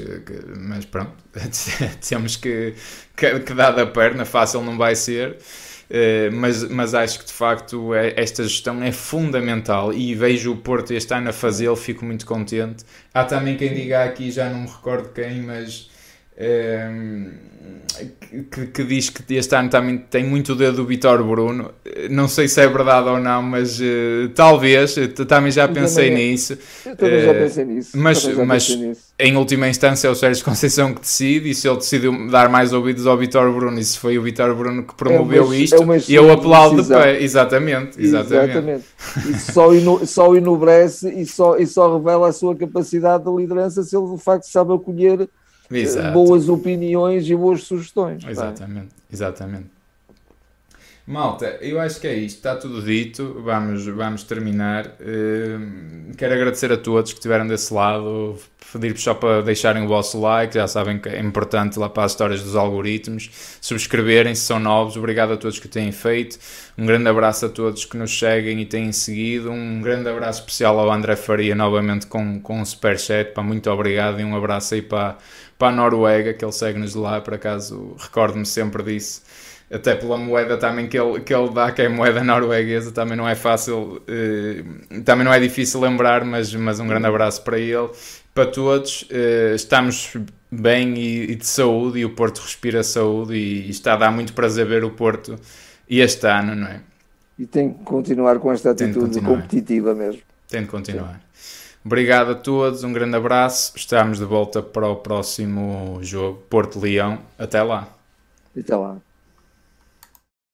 mas pronto, [laughs] temos que, que, que dar da perna, fácil não vai ser. Uh, mas, mas acho que de facto é, esta gestão é fundamental e vejo o Porto este ano a fazê-lo, fico muito contente. Há também quem diga aqui, já não me recordo quem, mas que, que, diz que este ano também tem muito o dedo do Vitor Bruno. Não sei se é verdade ou não, mas uh, talvez, também já pensei também, nisso. Eu também uh, já pensei nisso. Mas, mas pensei nisso. em última instância é o Sérgio Conceição que decide e se ele decidiu dar mais ouvidos ao Vitor Bruno e se foi o Vitor Bruno que promoveu é uma, isto, é eu aplaudo de pé. Exatamente, exatamente. exatamente. E só, ino, só enobrece e só, e só revela a sua capacidade de liderança se ele de facto sabe acolher Exato. boas opiniões e boas sugestões. Exatamente, exatamente. Malta, eu acho que é isto, está tudo dito, vamos, vamos terminar. Uh, quero agradecer a todos que estiveram desse lado, pedir-vos só para deixarem o vosso like, já sabem que é importante lá para as histórias dos algoritmos, subscreverem se são novos, obrigado a todos que o têm feito, um grande abraço a todos que nos seguem e têm seguido, um grande abraço especial ao André Faria novamente com, com um superchat, pá, muito obrigado e um abraço aí para para a Noruega, que ele segue-nos lá, por acaso recordo-me sempre disso. Até pela moeda também que ele, que ele dá, que é moeda norueguesa, também não é fácil, eh, também não é difícil lembrar, mas, mas um grande abraço para ele, para todos. Eh, estamos bem e, e, de saúde, e o Porto respira saúde, e, e está a dar muito prazer ver o Porto este ano, não é? E tem que continuar com esta atitude competitiva mesmo. Tem de continuar. Sim. Obrigado a todos, um grande abraço. Estamos de volta para o próximo jogo, Porto Leão. Até lá. Até lá.